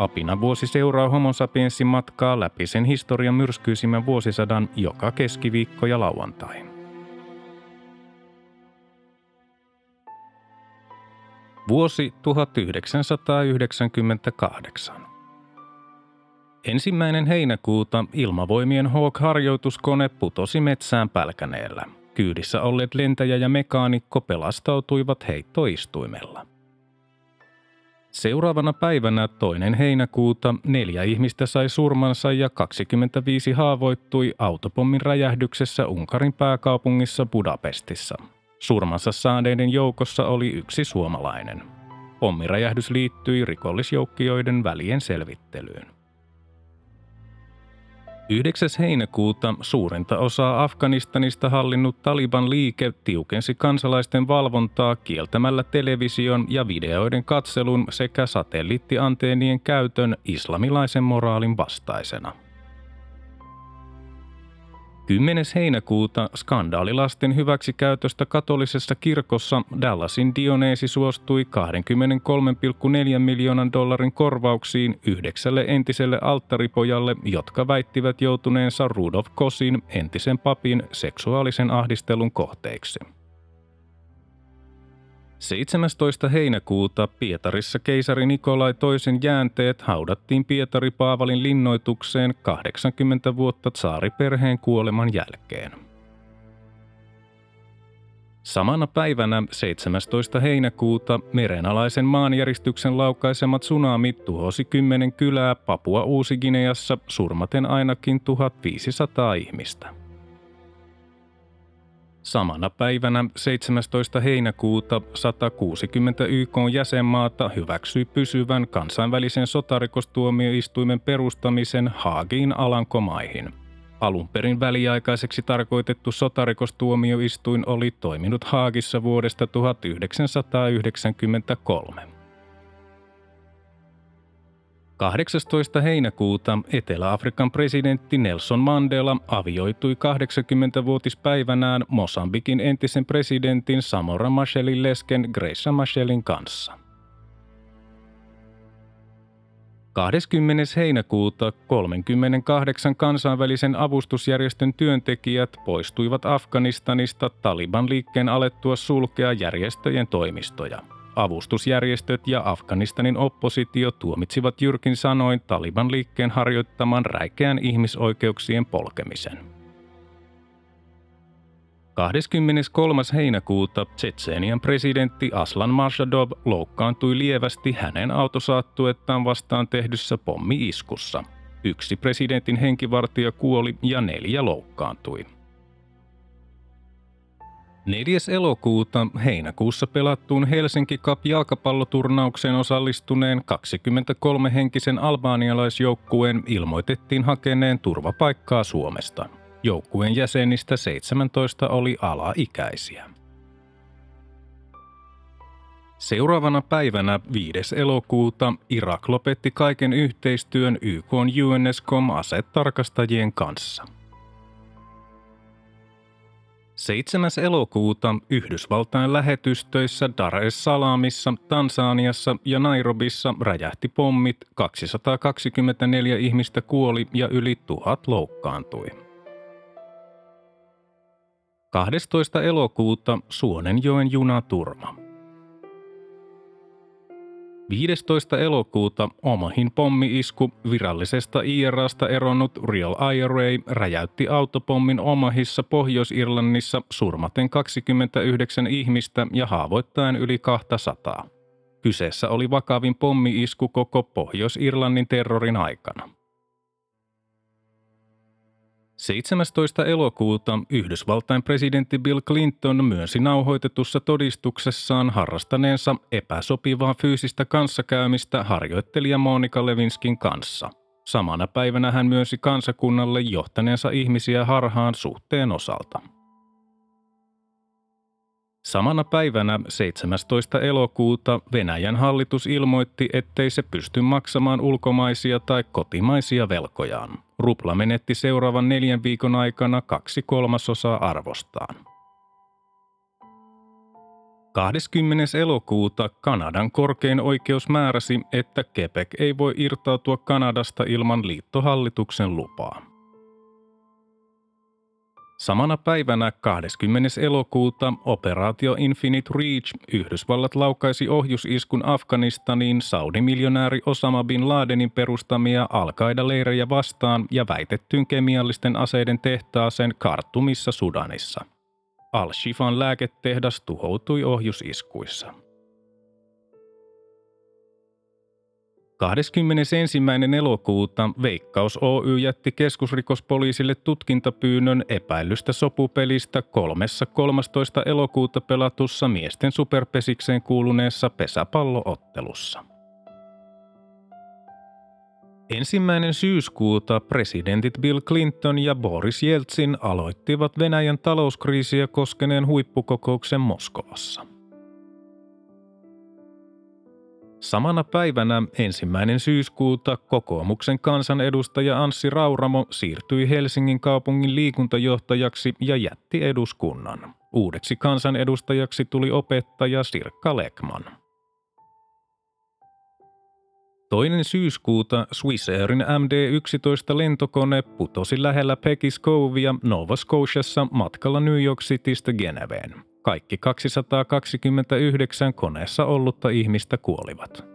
Apina vuosi seuraa homo sapiensin matkaa läpi sen historian myrskyisimmän vuosisadan joka keskiviikko ja lauantai. Vuosi 1998. Ensimmäinen heinäkuuta ilmavoimien Hawk-harjoituskone putosi metsään Pälkäneellä. Kyydissä olleet lentäjä ja mekaanikko pelastautuivat heittoistuimella. Seuraavana päivänä toinen heinäkuuta neljä ihmistä sai surmansa ja 25 haavoittui autopommin räjähdyksessä Unkarin pääkaupungissa Budapestissa. Surmansa saaneiden joukossa oli yksi suomalainen. Pommiräjähdys liittyi rikollisjoukkioiden välien selvittelyyn. 9. heinäkuuta suurinta osaa Afganistanista hallinnut Taliban liike tiukensi kansalaisten valvontaa kieltämällä television ja videoiden katselun sekä satelliittianteenien käytön islamilaisen moraalin vastaisena. 10. heinäkuuta skandaalilasten hyväksikäytöstä katolisessa kirkossa Dallasin Dioneesi suostui 23,4 miljoonan dollarin korvauksiin yhdeksälle entiselle alttaripojalle, jotka väittivät joutuneensa Rudolf Kosin entisen papin seksuaalisen ahdistelun kohteiksi. 17. heinäkuuta Pietarissa keisari Nikolai toisen jäänteet haudattiin Pietari Paavalin linnoitukseen 80 vuotta tsaariperheen kuoleman jälkeen. Samana päivänä 17. heinäkuuta merenalaisen maanjäristyksen laukaisema tsunami tuhosi kymmenen kylää Papua Uusi-Gineassa surmaten ainakin 1500 ihmistä. Samana päivänä 17. heinäkuuta 160 YK jäsenmaata hyväksyi pysyvän kansainvälisen sotarikostuomioistuimen perustamisen Haagiin Alankomaihin. Alun perin väliaikaiseksi tarkoitettu sotarikostuomioistuin oli toiminut Haagissa vuodesta 1993. 18. heinäkuuta Etelä-Afrikan presidentti Nelson Mandela avioitui 80-vuotispäivänään Mosambikin entisen presidentin Samora Machelin lesken Grace Machelin kanssa. 20. heinäkuuta 38 kansainvälisen avustusjärjestön työntekijät poistuivat Afganistanista Taliban liikkeen alettua sulkea järjestöjen toimistoja – Avustusjärjestöt ja Afganistanin oppositio tuomitsivat jyrkin sanoin Taliban liikkeen harjoittaman räikeän ihmisoikeuksien polkemisen. 23. heinäkuuta Tsetseenian presidentti Aslan Marshadov loukkaantui lievästi hänen autosaattuettaan vastaan tehdyssä pommi-iskussa. Yksi presidentin henkivartija kuoli ja neljä loukkaantui. 4. elokuuta heinäkuussa pelattuun Helsinki Cup jalkapalloturnaukseen osallistuneen 23-henkisen albaanialaisjoukkueen ilmoitettiin hakeneen turvapaikkaa Suomesta. Joukkueen jäsenistä 17 oli alaikäisiä. Seuraavana päivänä 5. elokuuta Irak lopetti kaiken yhteistyön YK UNSCOM asetarkastajien kanssa – 7. elokuuta Yhdysvaltain lähetystöissä Dar es Salaamissa, Tansaniassa ja Nairobissa räjähti pommit, 224 ihmistä kuoli ja yli tuhat loukkaantui. 12. elokuuta Suonenjoen junaturma. 15. elokuuta Omahin pommi-isku virallisesta IRAsta eronnut Real IRA räjäytti autopommin Omahissa Pohjois-Irlannissa surmaten 29 ihmistä ja haavoittaen yli 200. Kyseessä oli vakavin pommi-isku koko Pohjois-Irlannin terrorin aikana. 17. elokuuta Yhdysvaltain presidentti Bill Clinton myönsi nauhoitetussa todistuksessaan harrastaneensa epäsopivaa fyysistä kanssakäymistä harjoittelija Monika Levinskin kanssa. Samana päivänä hän myönsi kansakunnalle johtaneensa ihmisiä harhaan suhteen osalta. Samana päivänä 17. elokuuta Venäjän hallitus ilmoitti, ettei se pysty maksamaan ulkomaisia tai kotimaisia velkojaan. Rupla menetti seuraavan neljän viikon aikana kaksi kolmasosaa arvostaan. 20. elokuuta Kanadan korkein oikeus määräsi, että Quebec ei voi irtautua Kanadasta ilman liittohallituksen lupaa. Samana päivänä 20. elokuuta operaatio Infinite Reach Yhdysvallat laukaisi ohjusiskun Afganistaniin Saudi-miljonääri Osama bin Ladenin perustamia al leirejä vastaan ja väitettyyn kemiallisten aseiden tehtaaseen Kartumissa Sudanissa. Al-Shifan lääketehdas tuhoutui ohjusiskuissa. 21. elokuuta Veikkaus Oy jätti keskusrikospoliisille tutkintapyynnön epäilystä sopupelistä kolmessa 13. elokuuta pelatussa miesten superpesikseen kuuluneessa pesäpalloottelussa. Ensimmäinen syyskuuta presidentit Bill Clinton ja Boris Jeltsin aloittivat Venäjän talouskriisiä koskeneen huippukokouksen Moskovassa. Samana päivänä ensimmäinen syyskuuta kokoomuksen kansanedustaja Anssi Rauramo siirtyi Helsingin kaupungin liikuntajohtajaksi ja jätti eduskunnan. Uudeksi kansanedustajaksi tuli opettaja Sirkka Lekman. Toinen syyskuuta Swissairin MD-11 lentokone putosi lähellä Covea Nova Scotiassa matkalla New York Citystä Geneveen. Kaikki 229 koneessa ollutta ihmistä kuolivat.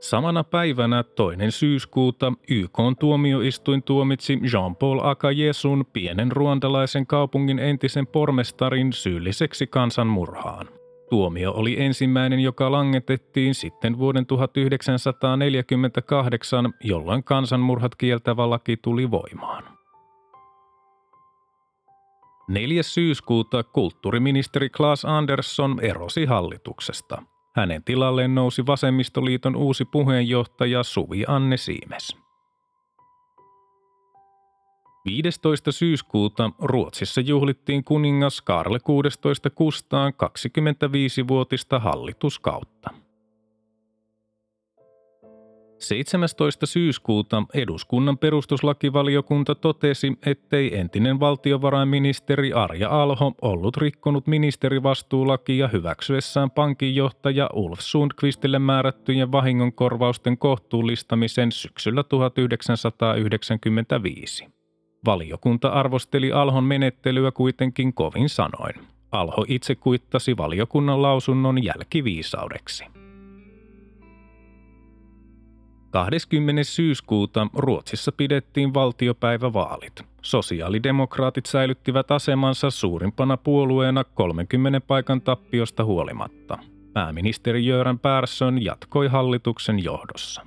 Samana päivänä toinen syyskuuta YK tuomioistuin tuomitsi Jean-Paul Akajesun pienen ruandalaisen kaupungin entisen pormestarin syylliseksi kansanmurhaan. Tuomio oli ensimmäinen, joka langetettiin sitten vuoden 1948, jolloin kansanmurhat kieltävä laki tuli voimaan. 4. syyskuuta kulttuuriministeri Klaas Andersson erosi hallituksesta. Hänen tilalleen nousi Vasemmistoliiton uusi puheenjohtaja Suvi Anne Siimes. 15. syyskuuta Ruotsissa juhlittiin kuningas Karle 16 Kustaan 25-vuotista hallituskautta. 17. syyskuuta eduskunnan perustuslakivaliokunta totesi, ettei entinen valtiovarainministeri Arja Alho ollut rikkonut ministerivastuulakia hyväksyessään pankinjohtaja Ulf Sundqvistille määrättyjen vahingonkorvausten kohtuullistamisen syksyllä 1995. Valiokunta arvosteli Alhon menettelyä kuitenkin kovin sanoin. Alho itse kuittasi valiokunnan lausunnon jälkiviisaudeksi. 20. syyskuuta Ruotsissa pidettiin valtiopäivävaalit. Sosiaalidemokraatit säilyttivät asemansa suurimpana puolueena 30 paikan tappiosta huolimatta. Pääministeri Jöran Persson jatkoi hallituksen johdossa.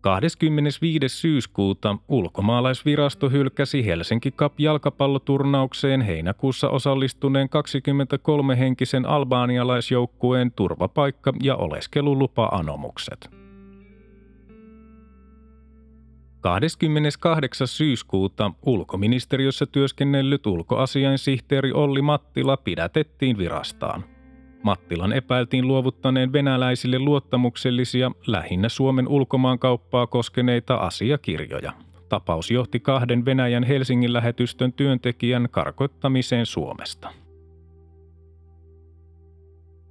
25. syyskuuta ulkomaalaisvirasto hylkäsi Helsinki Cup jalkapalloturnaukseen heinäkuussa osallistuneen 23-henkisen albaanialaisjoukkueen turvapaikka- ja oleskelulupa-anomukset. 28. syyskuuta ulkoministeriössä työskennellyt ulkoasiainsihteeri Olli Mattila pidätettiin virastaan – Mattilan epäiltiin luovuttaneen venäläisille luottamuksellisia, lähinnä Suomen ulkomaankauppaa koskeneita asiakirjoja. Tapaus johti kahden Venäjän Helsingin lähetystön työntekijän karkottamiseen Suomesta.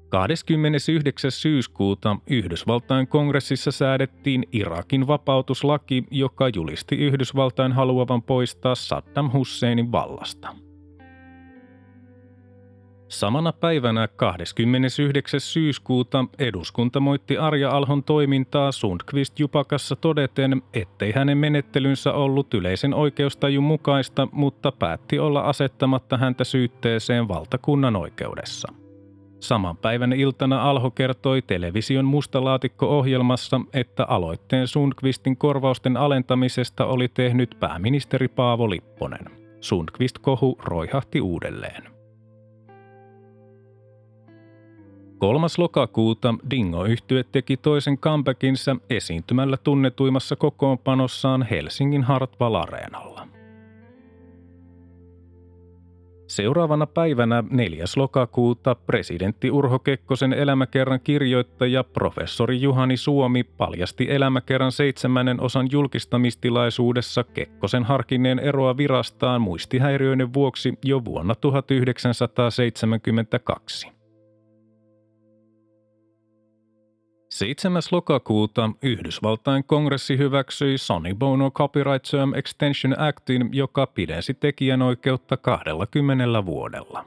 29. syyskuuta Yhdysvaltain kongressissa säädettiin Irakin vapautuslaki, joka julisti Yhdysvaltain haluavan poistaa Saddam Husseinin vallasta – Samana päivänä 29. syyskuuta eduskunta moitti Arja Alhon toimintaa Sundqvist Jupakassa todeten, ettei hänen menettelynsä ollut yleisen oikeustajun mukaista, mutta päätti olla asettamatta häntä syytteeseen valtakunnan oikeudessa. Saman päivän iltana Alho kertoi television mustalaatikko-ohjelmassa, että aloitteen Sundqvistin korvausten alentamisesta oli tehnyt pääministeri Paavo Lipponen. Sundqvist-kohu roihahti uudelleen. 3. lokakuuta dingo yhtye teki toisen comebackinsa esiintymällä tunnetuimmassa kokoonpanossaan Helsingin Hartwall Areenalla. Seuraavana päivänä 4. lokakuuta presidentti Urho Kekkosen elämäkerran kirjoittaja professori Juhani Suomi paljasti elämäkerran seitsemännen osan julkistamistilaisuudessa Kekkosen harkinneen eroa virastaan muistihäiriöiden vuoksi jo vuonna 1972. 7. lokakuuta Yhdysvaltain kongressi hyväksyi Sonny Bono Copyright Term Extension Actin, joka pidensi tekijänoikeutta 20 vuodella.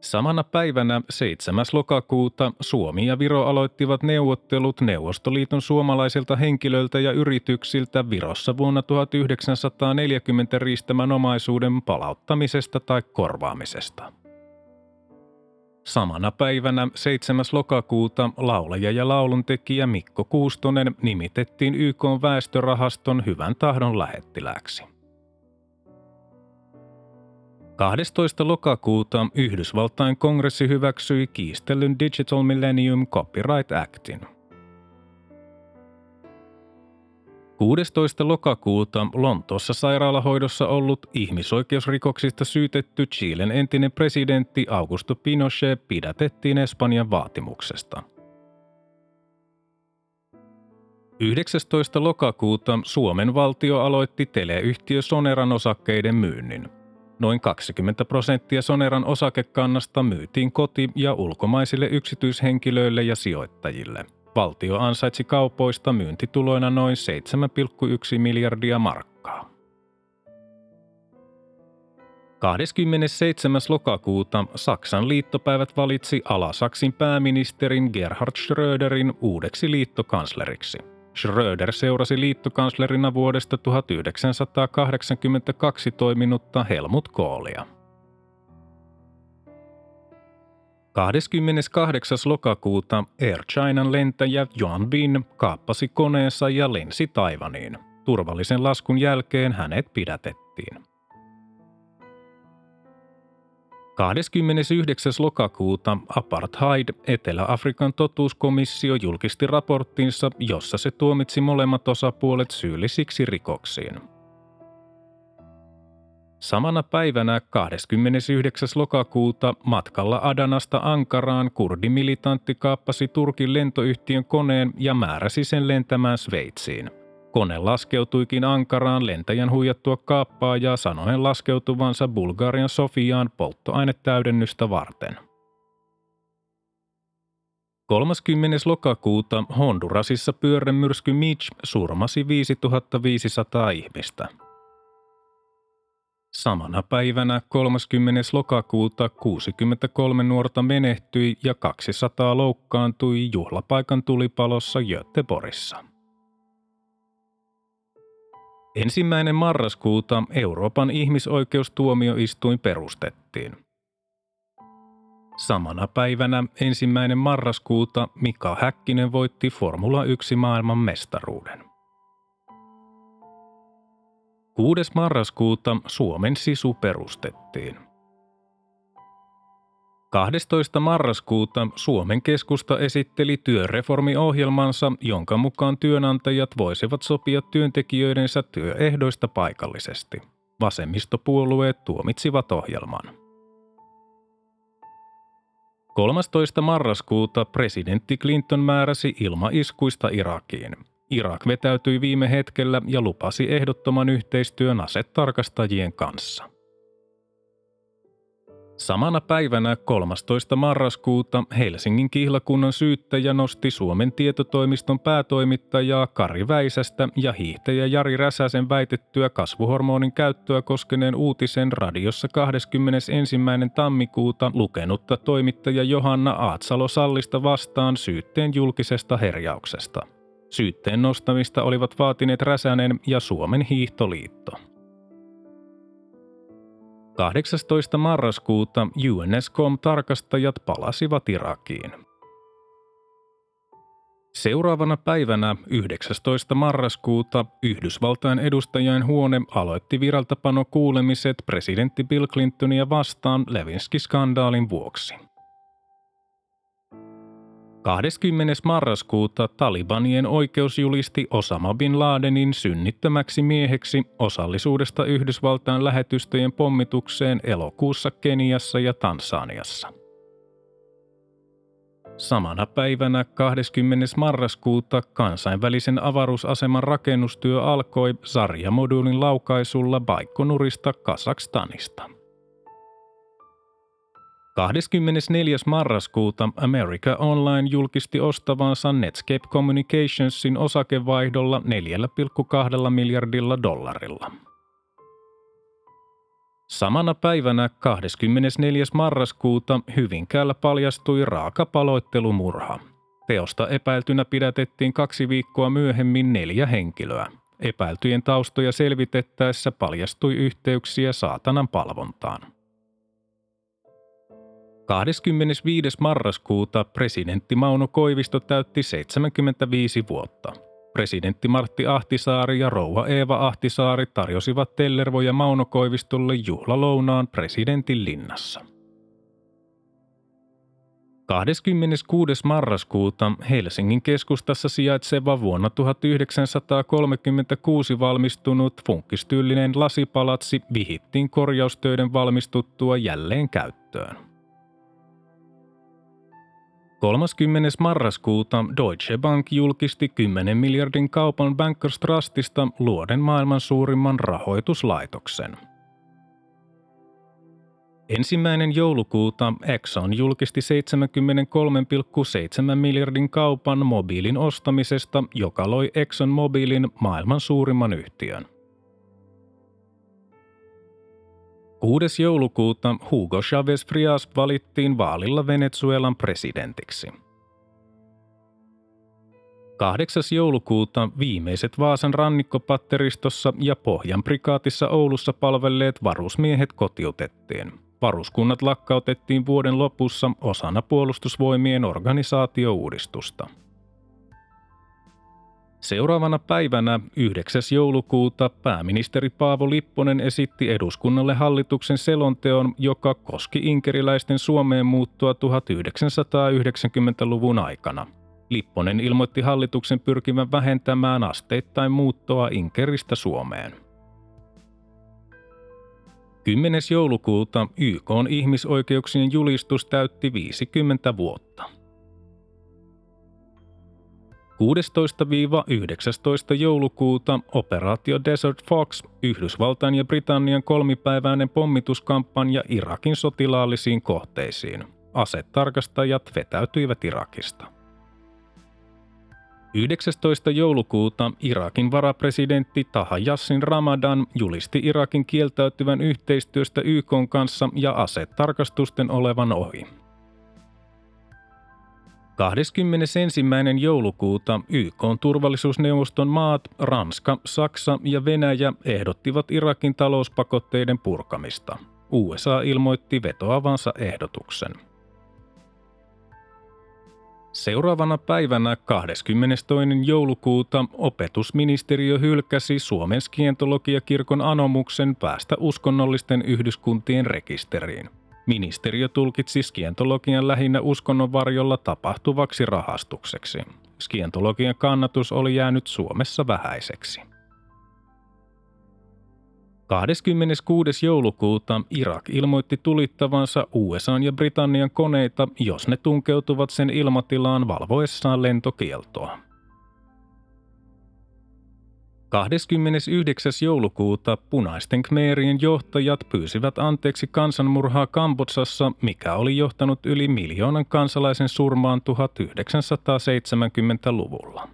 Samana päivänä 7. lokakuuta Suomi ja Viro aloittivat neuvottelut Neuvostoliiton suomalaisilta henkilöiltä ja yrityksiltä Virossa vuonna 1940 riistämän omaisuuden palauttamisesta tai korvaamisesta. Samana päivänä 7. lokakuuta laulaja ja lauluntekijä Mikko Kuustonen nimitettiin YK väestörahaston hyvän tahdon lähettilääksi. 12. lokakuuta Yhdysvaltain kongressi hyväksyi kiistellyn Digital Millennium Copyright Actin – 16. lokakuuta Lontoossa sairaalahoidossa ollut ihmisoikeusrikoksista syytetty Chilen entinen presidentti Augusto Pinochet pidätettiin Espanjan vaatimuksesta. 19. lokakuuta Suomen valtio aloitti teleyhtiö Soneran osakkeiden myynnin. Noin 20 prosenttia Soneran osakekannasta myytiin koti- ja ulkomaisille yksityishenkilöille ja sijoittajille – Valtio ansaitsi kaupoista myyntituloina noin 7,1 miljardia markkaa. 27. lokakuuta Saksan liittopäivät valitsi Alasaksin pääministerin Gerhard Schröderin uudeksi liittokansleriksi. Schröder seurasi liittokanslerina vuodesta 1982 toiminutta Helmut Kohlia. 28. lokakuuta Air Chinan lentäjä Joan Bin kaappasi koneensa ja lensi Taivaniin. Turvallisen laskun jälkeen hänet pidätettiin. 29. lokakuuta Apartheid, Etelä-Afrikan totuuskomissio julkisti raporttinsa, jossa se tuomitsi molemmat osapuolet syyllisiksi rikoksiin. Samana päivänä 29. lokakuuta matkalla Adanasta Ankaraan kurdimilitantti kaappasi Turkin lentoyhtiön koneen ja määräsi sen lentämään Sveitsiin. Kone laskeutuikin Ankaraan lentäjän huijattua ja sanoen laskeutuvansa Bulgarian Sofiaan polttoainetäydennystä varten. 30. lokakuuta Hondurasissa pyörremyrsky Mitch surmasi 5500 ihmistä. Samana päivänä 30. lokakuuta 63 nuorta menehtyi ja 200 loukkaantui juhlapaikan tulipalossa Göteborissa. Ensimmäinen marraskuuta Euroopan ihmisoikeustuomioistuin perustettiin. Samana päivänä ensimmäinen marraskuuta Mika Häkkinen voitti Formula 1 maailman mestaruuden. 6. marraskuuta Suomen sisu perustettiin. 12. marraskuuta Suomen keskusta esitteli työreformiohjelmansa, jonka mukaan työnantajat voisivat sopia työntekijöidensä työehdoista paikallisesti. Vasemmistopuolueet tuomitsivat ohjelman. 13. marraskuuta presidentti Clinton määräsi ilmaiskuista Irakiin. Irak vetäytyi viime hetkellä ja lupasi ehdottoman yhteistyön asetarkastajien kanssa. Samana päivänä 13. marraskuuta Helsingin kihlakunnan syyttäjä nosti Suomen tietotoimiston päätoimittajaa Kari Väisästä ja hiihtäjä Jari Räsäsen väitettyä kasvuhormonin käyttöä koskeneen uutisen radiossa 21. tammikuuta lukenutta toimittaja Johanna Aatsalo Sallista vastaan syytteen julkisesta herjauksesta. Syytteen nostamista olivat vaatineet Räsänen ja Suomen hiihtoliitto. 18. marraskuuta UNSCOM-tarkastajat palasivat Irakiin. Seuraavana päivänä 19. marraskuuta Yhdysvaltain edustajien huone aloitti viraltapano kuulemiset presidentti Bill Clintonia vastaan Levinsky-skandaalin vuoksi. 20. marraskuuta Talibanien oikeus julisti Osama bin Ladenin synnittömäksi mieheksi osallisuudesta Yhdysvaltain lähetystöjen pommitukseen elokuussa Keniassa ja Tansaniassa. Samana päivänä 20. marraskuuta kansainvälisen avaruusaseman rakennustyö alkoi sarjamoduulin laukaisulla Baikonurista Kasakstanista. 24. marraskuuta America Online julkisti ostavansa Netscape Communicationsin osakevaihdolla 4,2 miljardilla dollarilla. Samana päivänä 24. marraskuuta Hyvinkäällä paljastui raaka paloittelumurha. Teosta epäiltynä pidätettiin kaksi viikkoa myöhemmin neljä henkilöä. Epäiltyjen taustoja selvitettäessä paljastui yhteyksiä saatanan palvontaan. 25. marraskuuta presidentti Mauno Koivisto täytti 75 vuotta. Presidentti Martti Ahtisaari ja rouva Eeva Ahtisaari tarjosivat Tellervo ja Mauno Koivistolle juhlalounaan presidentin linnassa. 26. marraskuuta Helsingin keskustassa sijaitseva vuonna 1936 valmistunut funkistyylinen lasipalatsi vihittiin korjaustöiden valmistuttua jälleen käyttöön. 30. marraskuuta Deutsche Bank julkisti 10 miljardin kaupan Bankers Trustista luoden maailman suurimman rahoituslaitoksen. Ensimmäinen joulukuuta Exxon julkisti 73,7 miljardin kaupan mobiilin ostamisesta, joka loi Exxon Mobilin maailman suurimman yhtiön. 6. joulukuuta Hugo Chavez Frias valittiin vaalilla Venezuelan presidentiksi. 8. joulukuuta viimeiset Vaasan rannikkopatteristossa ja Pohjan prikaatissa Oulussa palvelleet varusmiehet kotiutettiin. Varuskunnat lakkautettiin vuoden lopussa osana puolustusvoimien organisaatiouudistusta. Seuraavana päivänä 9. joulukuuta pääministeri Paavo Lipponen esitti eduskunnalle hallituksen selonteon, joka koski inkeriläisten Suomeen muuttua 1990-luvun aikana. Lipponen ilmoitti hallituksen pyrkivän vähentämään asteittain muuttoa Inkeristä Suomeen. 10. joulukuuta YK on ihmisoikeuksien julistus täytti 50 vuotta. 16-19 joulukuuta operaatio Desert Fox, Yhdysvaltain ja Britannian kolmipäiväinen pommituskampanja Irakin sotilaallisiin kohteisiin. Asetarkastajat vetäytyivät Irakista. 19. joulukuuta Irakin varapresidentti Taha Yassin Ramadan julisti Irakin kieltäytyvän yhteistyöstä YK kanssa ja asetarkastusten olevan ohi. 21. joulukuuta YK turvallisuusneuvoston maat Ranska, Saksa ja Venäjä ehdottivat Irakin talouspakotteiden purkamista. USA ilmoitti vetoavansa ehdotuksen. Seuraavana päivänä 22. joulukuuta opetusministeriö hylkäsi Suomen skientologiakirkon anomuksen päästä uskonnollisten yhdyskuntien rekisteriin. Ministeriö tulkitsi skientologian lähinnä uskonnon varjolla tapahtuvaksi rahastukseksi. Skientologian kannatus oli jäänyt Suomessa vähäiseksi. 26. joulukuuta Irak ilmoitti tulittavansa USA ja Britannian koneita, jos ne tunkeutuvat sen ilmatilaan valvoessaan lentokieltoa. 29. joulukuuta punaisten khmerien johtajat pyysivät anteeksi kansanmurhaa Kambodsassa, mikä oli johtanut yli miljoonan kansalaisen surmaan 1970-luvulla.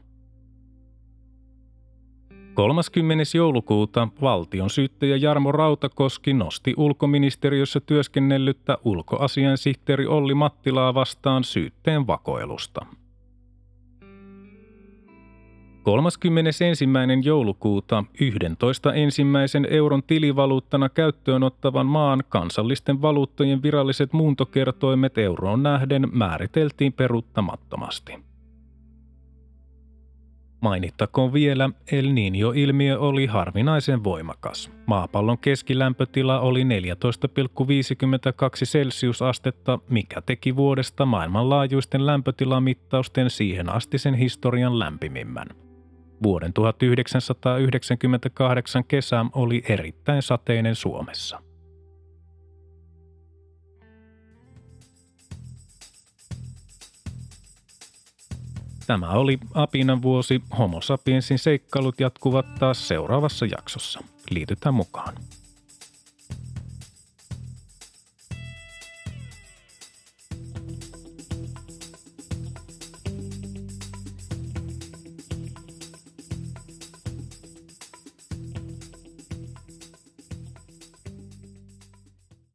30. joulukuuta valtion syyttäjä Jarmo Rautakoski nosti ulkoministeriössä työskennellyttä ulkoasiansihteeri Olli Mattilaa vastaan syytteen vakoilusta. 31. joulukuuta 11 ensimmäisen euron tilivaluuttana käyttöön ottavan maan kansallisten valuuttojen viralliset muuntokertoimet euroon nähden määriteltiin peruuttamattomasti. Mainittakoon vielä, El Niño-ilmiö oli harvinaisen voimakas. Maapallon keskilämpötila oli 14,52 celsiusastetta, mikä teki vuodesta maailmanlaajuisten lämpötilamittausten siihen asti sen historian lämpimimmän. Vuoden 1998 kesä oli erittäin sateinen Suomessa. Tämä oli Apinan vuosi. Homo sapiensin seikkailut jatkuvat taas seuraavassa jaksossa. Liitytään mukaan.